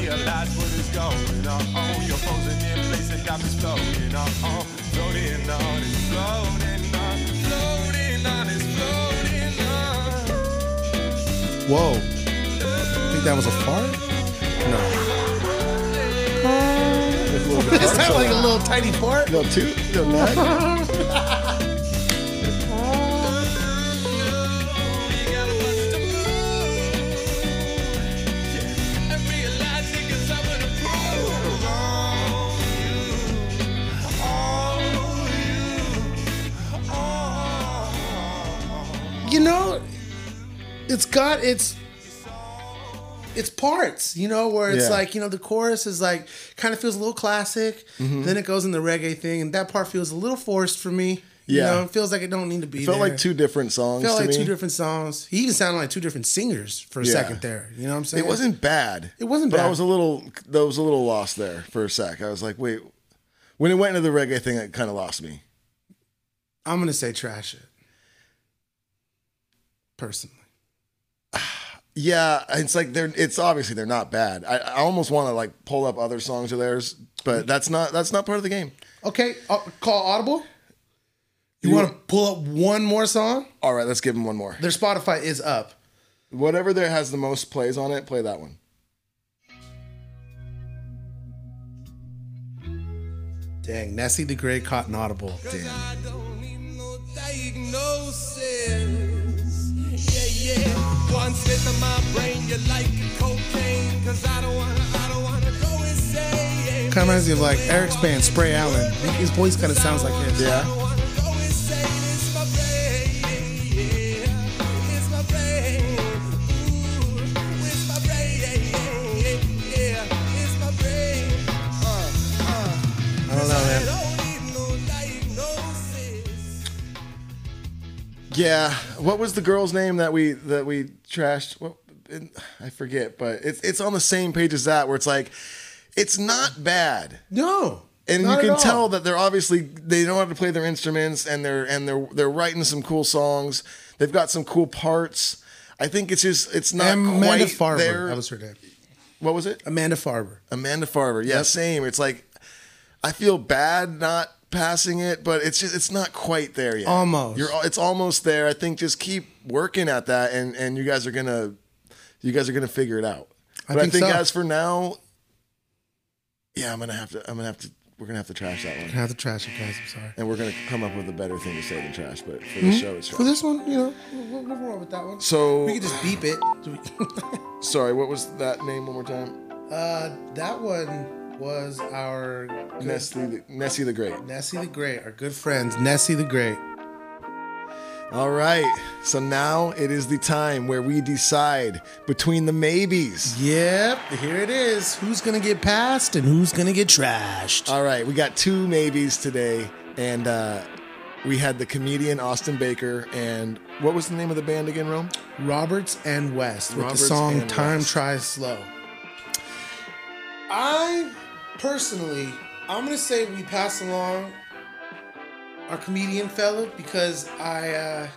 Whoa. I Think that was a fart? No. Is that like a little tiny fart? Little toot? Little nut? you know, it's got its its parts, you know, where it's Yeah. like, you know, the chorus is like kind of feels a little classic. Mhm. Then it goes in the reggae thing, and that part feels a little forced for me. You Yeah. know, it feels like it don't need to be. It felt there. like two different songs Felt to like me. two different songs. He even sounded like two different singers for a Yeah. second there. You know what I'm saying? It wasn't bad. It wasn't but bad. I was a little, that was a little lost there for a sec. I was like, wait. When it went into the reggae thing, it kind of lost me. I'm gonna say trash it. Personally. Yeah, it's like they're. It's obviously they're not bad. I, I almost want to like pull up other songs of theirs, but that's not that's not part of the game. Okay, uh, call Audible. You, want to pull up one more song? All right, let's give them one more. Their Spotify is up. Whatever there has the most plays on it, play that one. Dang, Nessie the Great caught an Audible. Damn. Diagnosis. Yeah, yeah. One slip in my brain, you like cocaine. Cause I don't wanna, I don't wanna go insane. Kind of reminds me of like Eric's band, Spray Allen. His voice kind of sounds like his. Yeah. Go insane, it's my Yeah, what was the girl's name that we that we trashed? What, I forget, but it's it's on the same page as that, where it's like, it's not bad. No, and you can tell that they're obviously they know how to play their instruments, and they're and they're they're writing some cool songs. They've got some cool parts. I think it's just it's not Amanda quite Farber. there. That was her name. What was it? Amanda Farber. Amanda Farber. Yeah, Yep. same. It's like I feel bad not passing it, but it's just it's not quite there yet. Almost. You're it's almost there. I think just keep working at that and and you guys are going to you guys are going to figure it out. I But think I think so. as for now yeah, I'm going to have to I'm going to have to we're going to have to trash that one. Gonna have to trash it, guys. I'm sorry. And we're going to come up with a better thing to say than trash, but for the Mhm. show it's trash. For this one, you know, we'll, we'll roll with that one. So we can just beep it. [laughs] Sorry, what was that name one more time? Uh, that one was our good- Nestle the, Nessie the Great. Nessie the Great, our good friends, Nessie the Great. All right. So now it is the time where we decide between the maybes. Yep, here it is. Who's gonna get passed and who's gonna get trashed? All right, we got two maybes today, and uh, we had the comedian Austin Baker, and what was the name of the band again, Rome? Roberts and West with Roberts the song "Time West. Tries Slow." I personally, I'm gonna say we pass along our comedian fella because I, uh,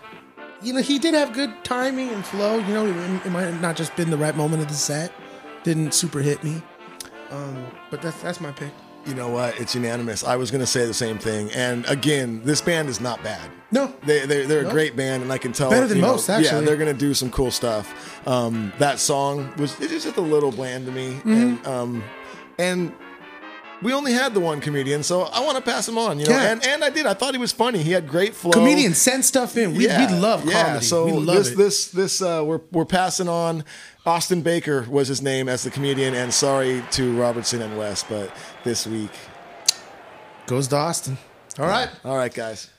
you know, he did have good timing and flow. You know, it, it might have not just been the right moment of the set. Didn't super hit me. Um, but that's that's my pick. You know what? It's unanimous. I was going to say the same thing. And again, this band is not bad. No, they they're, they're No. a great band, and I can tell Better than you know, most, Yeah, they're going to do some cool stuff. Um, that song was it just a little bland to me, Mm-hmm. and um, and we only had the one comedian, so I want to pass him on. You know, Yeah. and and I did. I thought he was funny. He had great flow. Comedians send stuff in. We, we love comedy. Yeah, so we love this it. this this uh, we're we're passing on. Austin Baker was his name as the comedian, and sorry to Robertson and West, but this week goes to Austin. All right, all right, guys.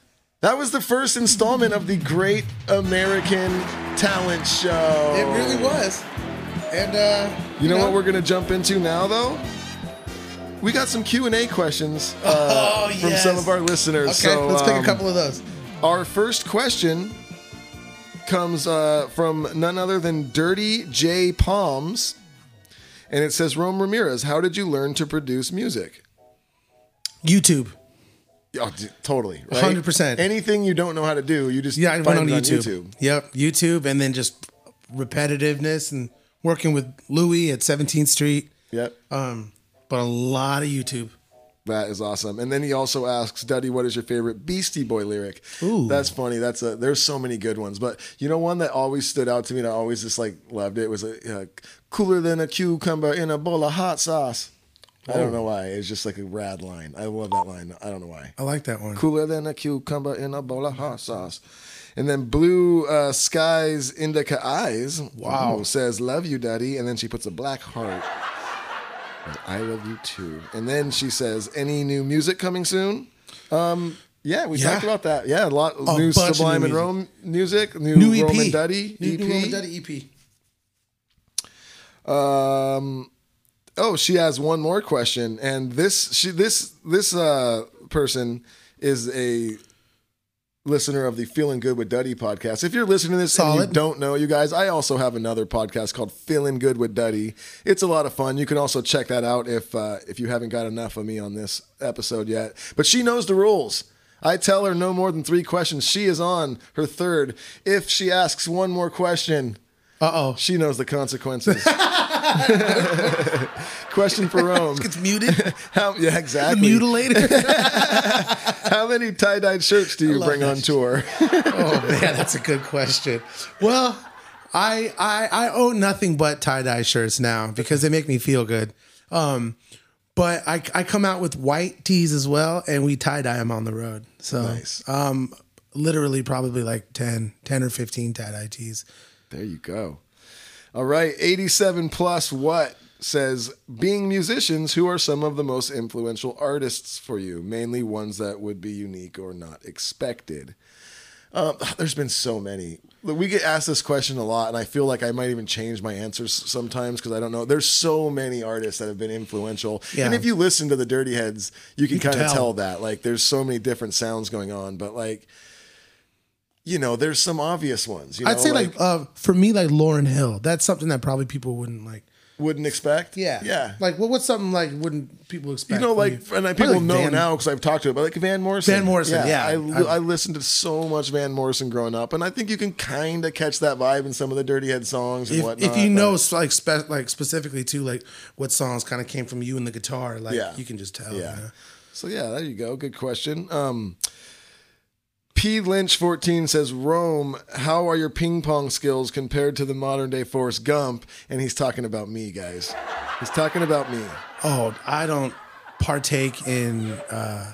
That was the first installment of the Great American Talent Show. It really was. And uh, You know, what we're gonna jump into now, though? We got some Q and A questions uh, [laughs] Oh, from some of our listeners. Okay, so, let's pick a um, couple of those. Our first question comes uh, from none other than Dirty J Palms, and it says, "Rome Ramirez, how did you learn to produce music?" YouTube. Oh, d- totally, right? 100%. Anything you don't know how to do, you just Yeah, I find went on it YouTube. Yep, YouTube, and then just repetitiveness and working with Louis at 17th Street. Yep. Um, but a lot of YouTube. That is awesome. And then he also asks, Duddy, what is your favorite Beastie Boy lyric? Ooh. That's funny. That's a, there's so many good ones. But you know, one that always stood out to me and I always just like loved it was a, uh, cooler than a cucumber in a bowl of hot sauce. I don't Oh. know why. It's just like a rad line. I love that line. I don't know why. I like that one. Cooler than a cucumber in a bowl of hot sauce. And then Blue uh, Skies Indica Eyes Wow. says, Love you, Daddy. And then she puts a black heart. I love you too. And then she says, Any new music coming soon? Um, yeah, we Yeah. talked about that. Yeah, a lot A new Sublime new and. Rome music, new, New EP. Rome and Duddy New, EP. new Rome and Duddy EP. Um, oh, she has one more question, and this she this this uh person is a listener of the Feeling Good with Duddy podcast. If you're listening to this and you don't know, you guys, I also have another podcast called Feeling Good with Duddy. It's a lot of fun. You can also check that out if uh, if you haven't got enough of me on this episode yet. But she knows the rules. I tell her no more than three questions. She is on her third. If she asks one more question, uh oh, she knows the consequences. [laughs] Question for Rome. Gets muted. [laughs] How, yeah, exactly. Mutilated. [laughs] How many tie-dyed shirts do you bring on tour? [laughs] oh man, that's a good question. Well, I I I own nothing but tie dye shirts now because they make me feel good. Um, but I I come out with white tees as well, and we tie dye them on the road. So Nice. um, literally probably like 10, 10 or fifteen tie dye tees. There you go. All right, 87 plus what says being musicians who are some of the most influential artists for you, mainly ones that would be unique or not expected. Um, [sighs] there's been so many. We get asked this question a lot, and I feel like I might even change my answers sometimes because I don't know. There's so many artists that have been influential, Yeah. and if you listen to the Dirty Heads, you can kind of tell. tell that. Like, there's so many different sounds going on, but like, you know, there's some obvious ones. You know, I'd say like, uh, for me like Lauryn Hill. That's something that probably people wouldn't like. Wouldn't expect. Yeah, yeah. Like what? What's something like wouldn't people expect? You know, like, you? and I, people like know Van- now because I've talked to it, but like Van Morrison. Van Morrison, yeah. I, I- I listened to so much Van Morrison growing up, and I think you can kind of catch that vibe in some of the Dirty Head songs and if, whatnot. if you but- know like spe- like specifically too like what songs kind of came from you and the guitar like Yeah. you can just tell Yeah. you know? So yeah, there you go. Good question. Um, P. Lynch fourteen says, "Rome, how are your ping pong skills compared to the modern day Forrest Gump?" And he's talking about me, guys. He's talking about me. oh i don't partake in uh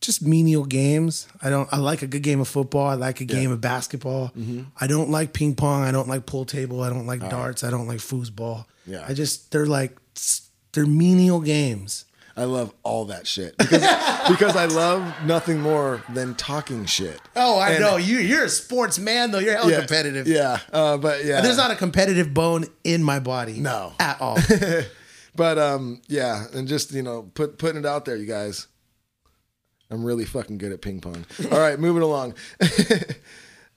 just menial games. I don't i like a good game of football. I like a game of basketball. Mm-hmm. i don't like ping pong. I don't like pool table. I don't like darts. I don't like foosball. Yeah. i just they're like they're menial games I love all that shit because [laughs] because I love nothing more than talking shit. oh i And- know you you're a sports man though you're hella Yeah, competitive Yeah, uh, but yeah, there's not a competitive bone in my body No. at all [laughs] But um, yeah, and just you know, put putting it out there, you guys. I'm really fucking good at ping pong. All right, moving along. [laughs]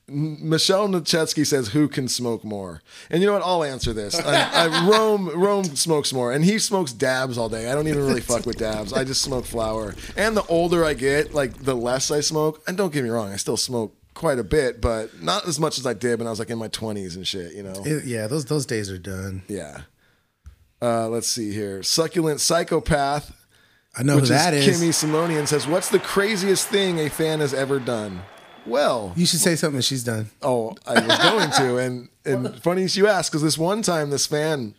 Michelle Nachetsky says, "Who can smoke more?" And you know what? I'll answer this. I, I, Rome Rome smokes more, and he smokes dabs all day. I don't even really fuck with dabs. I just smoke flower. And the older I get, like the less I smoke. And don't get me wrong, I still smoke quite a bit, but not as much as I did when I was like in my 20s and shit. You know? It- yeah those those days are done Yeah. Uh, let's see here. Succulent psychopath. I know who that is. Kimmy Simonian says, "What's the craziest thing a fan has ever done?" Well, You should say something she's done. oh, I was going to, and and [laughs] funny you ask, because this one time this fan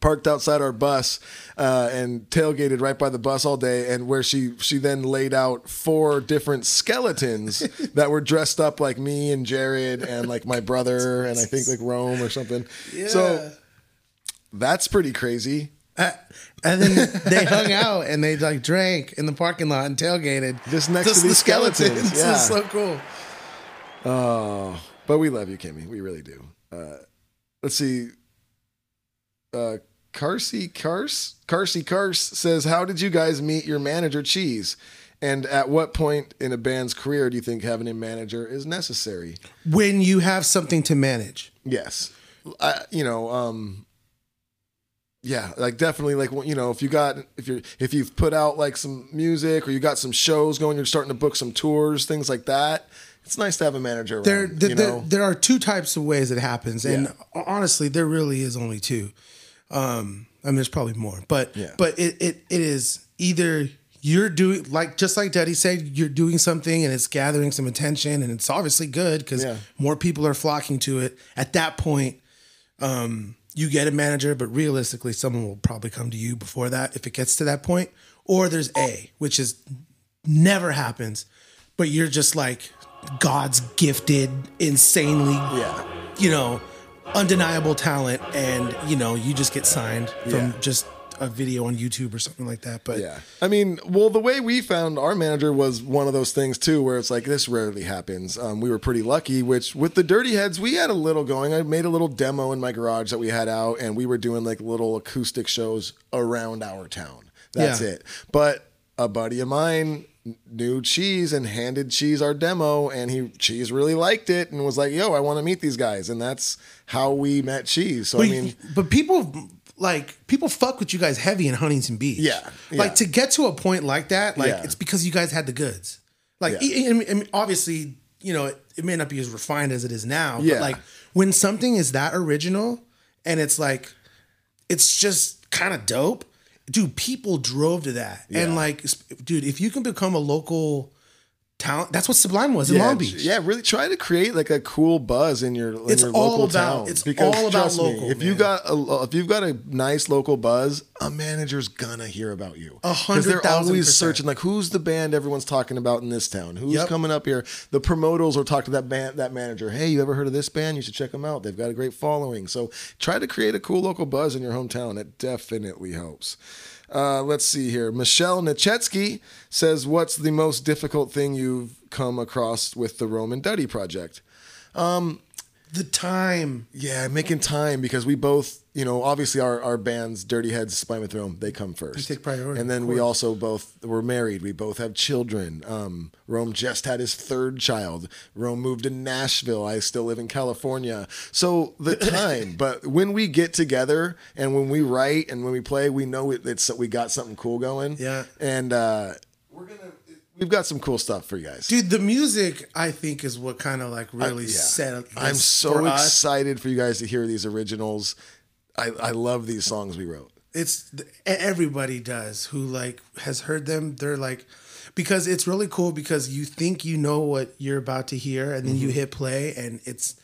parked outside our bus uh, and tailgated right by the bus all day, and where she she then laid out four different skeletons [laughs] that were dressed up like me and Jared and like my brother and I think like Rome or something. So that's pretty crazy. Uh, and then they hung out and they like drank in the parking lot and tailgated Just next to these skeletons, [laughs] This yeah. is so cool. Oh, but we love you, Kimmy. We really do. Uh, let's see. Uh, Carsey Cars Carsey Cars says, "How did you guys meet your manager, Cheese? And at what point in a band's career do you think having a manager is necessary?" When you have something to manage. Yes, I, you know, um, yeah, like definitely, like you know, if you got if you're if you've put out like some music or you got some shows going, you're starting to book some tours, things like that. It's nice to have a manager. Around, There, there, you there, are two types of ways it happens, and honestly, there really is only two. Um, I mean, there's probably more, but Yeah. but it, it it is either you're doing like just like Daddy said, you're doing something and it's gathering some attention, and it's obviously good because Yeah. more people are flocking to it. At that point, um, you get a manager, but realistically, someone will probably come to you before that if it gets to that point. Or there's A, which is never happens, but you're just like God's gifted, insanely, yeah, you know, undeniable talent, and you know, you just get signed from Yeah. just a video on YouTube or something like that. But Yeah. I mean, well, the way we found our manager was one of those things too, where it's like this rarely happens. Um, we were pretty lucky, which with the Dirty Heads, we had a little going. I made a little demo in my garage that we had out, and we were doing like little acoustic shows around our town. That's Yeah. it. But a buddy of mine knew Cheese and handed Cheese our demo, and he Cheese really liked it and was like, "Yo, I want to meet these guys," and that's how we met Cheese. So but, I mean, but people like people fuck with you guys heavy in Huntington Beach. Yeah, yeah. like to get to a point like that, like Yeah. it's because you guys had the goods. Like, Yeah. I- mean, obviously, you know, it, it may not be as refined as it is now. Yeah. But like when something is that original and it's like, it's just kind of dope. Dude, people drove to that, and like, dude, if you can become a local talent, that's what Sublime was in yeah, Long Beach. Yeah, really try to create like a cool buzz in your in It's your all local about- town. it's because, all about trust me, local, if you got a if you've got a nice local buzz, a manager's gonna hear about you. A hundred they're always percent. searching like who's the band everyone's talking about in this town? Who's Yep. coming up here? The promoters will talk to that band that manager. Hey, you ever heard of this band? You should check them out. They've got a great following. So try to create a cool local buzz in your hometown. It definitely helps. Uh, let's see here. Michelle Nachetsky says, "What's the most difficult thing you've come across with the Rome and Duddy project?" Um, the time. Yeah, making time because we both, you know, obviously our, our bands, Dirty Heads, Sublime with Rome, they come first. They take priority, And then we also both were married. We both have children. Um, Rome just had his third child. Rome moved to Nashville. I still live in California. So the [laughs] time, but when we get together and when we write and when we play, we know it, it's we got something cool going. Yeah. And uh, we're gonna we've got some cool stuff for you guys. Dude, the music I think is what kind of like I- really yeah. set. I'm so for us. excited for you guys to hear these originals. I, I love these songs we wrote. It's everybody does who like has heard them. They're like because it's really cool because you think you know what you're about to hear and then you Mhm. hit play and it's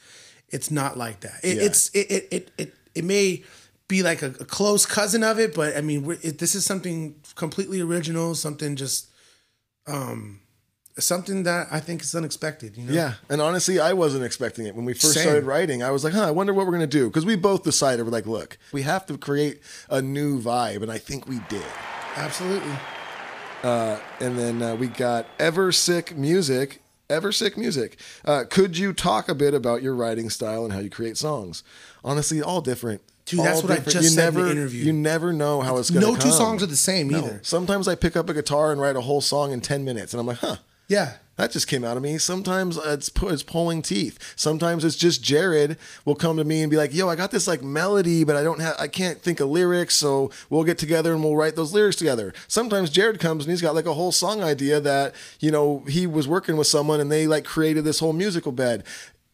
it's not like that. It, Yeah. It's it, it it it it may be like a, a close cousin of it, but I mean we're, it, this is something completely original. Something just um something that I think is unexpected. You know. Yeah, and honestly, I wasn't expecting it when we first Same. started writing. I was like, "Huh, I wonder what we're gonna do," because we both decided we're like, "Look, we have to create a new vibe," and I think we did. Absolutely. Uh, and then uh, we got Ever Sick Music. Ever Sick Music. Uh, could you talk a bit about your writing style and how you create songs? Honestly, all different. Dude, that's what I just you said in never, the interview. You never know how it's going to No come. two songs are the same No. either. Sometimes I pick up a guitar and write a whole song in 10 minutes, and I'm like, huh. Yeah. That just came out of me. Sometimes it's it's pulling teeth. Sometimes it's just Jared will come to me and be like, "Yo, I got this like melody, but I don't have I can't think of lyrics, so we'll get together and we'll write those lyrics together." Sometimes Jared comes and he's got like a whole song idea that, you know, he was working with someone and they like created this whole musical bed.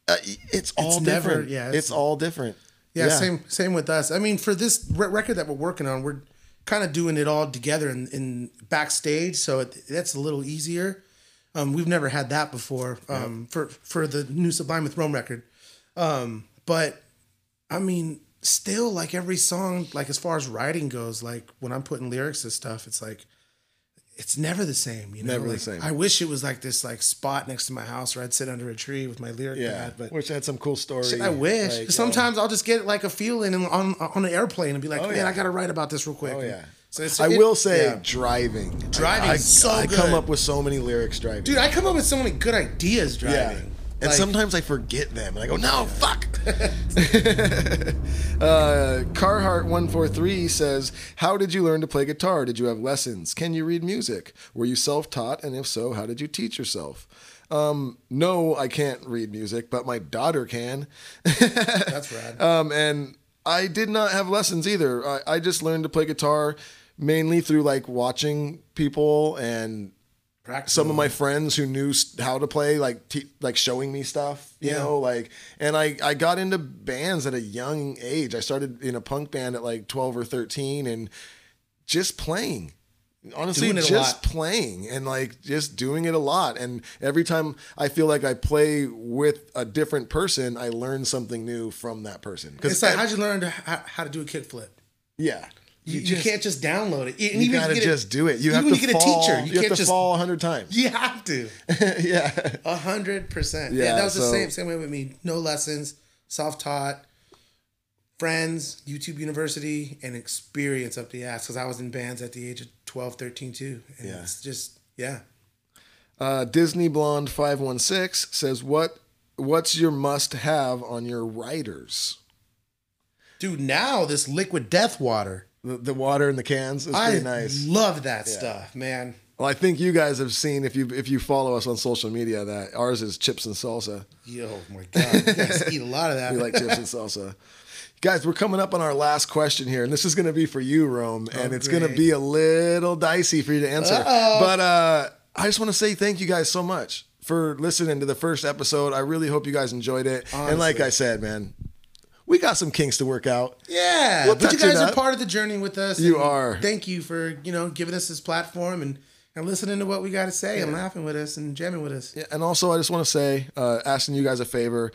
Uh, it's all It's never- different. yeah, it's, it's- all different. Yeah, same same with us. I mean, for this re- record that we're working on, we're kind of doing it all together in, in backstage, so it, that's a little easier. Um, we've never had that before um, for for the new Sublime with Rome record, um, but I mean, still like every song, like as far as writing goes, like when I'm putting lyrics and stuff, it's like it's never the same. You know, Never the same. I wish it was like this like spot next to my house where I'd sit under a tree with my lyric Yeah, pad, but which had some cool story. Shit, I wish. Like, sometimes um, I'll just get like a feeling on on an airplane and be like, Oh, man, yeah. I gotta write about this real quick. Oh yeah. So it's, I it- will say yeah. driving. Driving I, is so I good. come up with so many lyrics driving. dude, I come up with so many good ideas driving. And Like- sometimes I forget them, and I go, "No, fuck." [laughs] uh, Carhart one four three says, "How did you learn to play guitar? Did you have lessons? Can you read music? Were you self taught? And if so, how did you teach yourself?" Um, no, I can't read music, but my daughter can. [laughs] That's rad. Um, and I did not have lessons either. I, I just learned to play guitar mainly through like watching people and some of my friends who knew how to play, like te- like showing me stuff. You Yeah. know, like and I I got into bands at a young age. I started in a punk band at like twelve or thirteen, and just playing. Honestly, Doing it a just playing and like just doing it a lot. And every time I feel like I play with a different person, I learn something new from that person. It's like how'd you learn to, how, how to do a kickflip? Yeah. You, You you, can't just download it. And you gotta just do it. You have when to you get fall. a teacher. You, You, can't have to just fall a hundred times. [laughs] You have to. [laughs] yeah. A hundred percent. Yeah, that was the same same way with me. No lessons, self taught, friends, YouTube University, and experience up the ass because I was in bands at the age of 12, 13 too. And Yeah. it's just yeah. Uh, Disney Blonde five one six says what What's your must have on your writers? Dude, now this liquid death water. The, the water in the cans is I pretty nice. love that Yeah. stuff, man. Well, I think you guys have seen if you if you follow us on social media that ours is chips and salsa. Yo, my God. You guys eat a lot of that. [laughs] We like chips and salsa. Guys, we're coming up on our last question here, and this is going to be for you, Rome, and Oh, it's going to great. be a little dicey for you to answer. But uh, I just want to say thank you guys so much for listening to the first episode. I really hope you guys enjoyed it. And like I said, man, we got some kinks to work out. Yeah, We'll but you guys are part of the journey with us. You are. Thank you for you know giving us this platform and and listening to what we got to say and laughing with us and jamming with us. Yeah, and also I just want to say, uh, asking you guys a favor.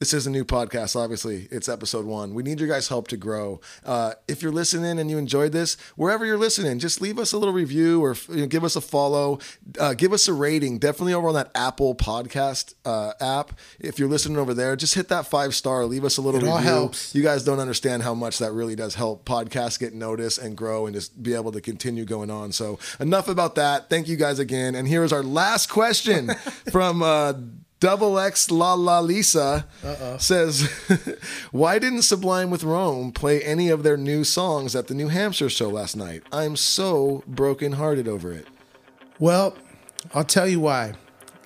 This is a new podcast, obviously. It's episode one. We need your guys' help to grow. Uh, if you're listening and you enjoyed this, wherever you're listening, just leave us a little review or you know, give us a follow. Uh, give us a rating. Definitely over on that Apple podcast uh, app. If you're listening over there, just hit that five star. Leave us a little It review. helps. You guys don't understand how much that really does help podcasts get noticed and grow and just be able to continue going on. So enough about that. Thank you guys again. And here is our last question [laughs] from uh, Double X La La Lisa Uh-oh. says, [laughs] Why didn't Sublime with Rome play any of their new songs at the New Hampshire show last night? I'm so brokenhearted over it. Well, I'll tell you why.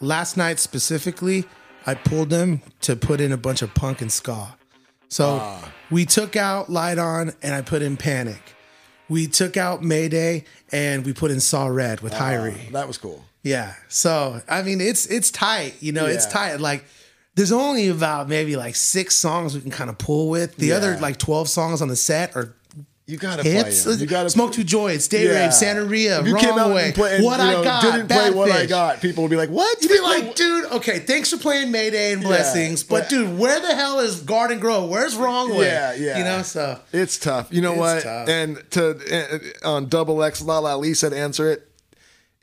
Last night specifically, I pulled them to put in a bunch of punk and ska. So Ah. we took out Light On and I put in Panic. We took out Mayday and we put in Saw Red with Hyrie. Ah, That was cool. Yeah. So I mean, it's it's tight. You know, it's tight. Like there's only about maybe like six songs we can kind of pull with. The Yeah. other like twelve songs on the set are You gotta hits. play. You gotta Smoke Two Joints, Date Rape, Santeria, If you Wrong came out Way, and, play, and, What you I know, Got, didn't play what I got, people would be like, "What? You'd be like, dude, okay, thanks for playing Mayday and Yeah. Blessings, but dude, where the hell is Garden Grove? Where's Wrong Way? Yeah, yeah. You know, so It's tough. You know It's what? tough. And to uh, on double X La La Lisa to answer it,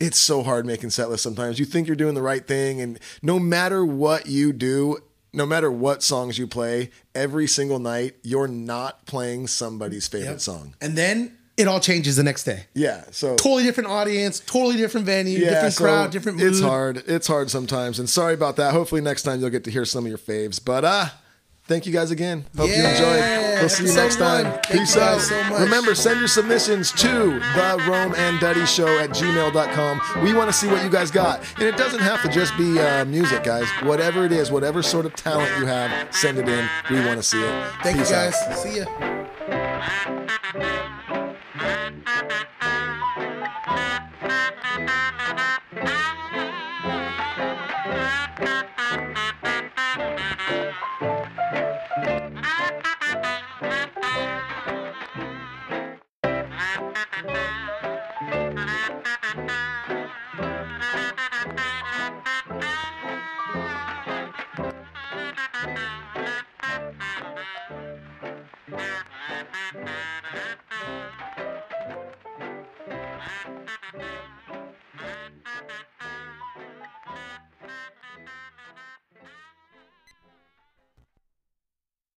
it's so hard making set lists sometimes. You think you're doing the right thing, and no matter what you do, no matter what songs you play, every single night you're not playing somebody's favorite Yep. song. and then it all changes the next day. Yeah. So Totally different audience, totally different venue, different so crowd, different mood. It's hard. It's hard sometimes. And sorry about that. Hopefully next time you'll get to hear some of your faves. But uh thank you guys again. Hope you enjoyed. We'll see you next time. Thank Peace out. so. Remember, send your submissions to the Rome and Duddy Show at gmail.com. We want to see what you guys got. And it doesn't have to just be uh, music, guys. Whatever it is, whatever sort of talent you have, send it in. We want to see it. Thank Peace you out. guys. See ya.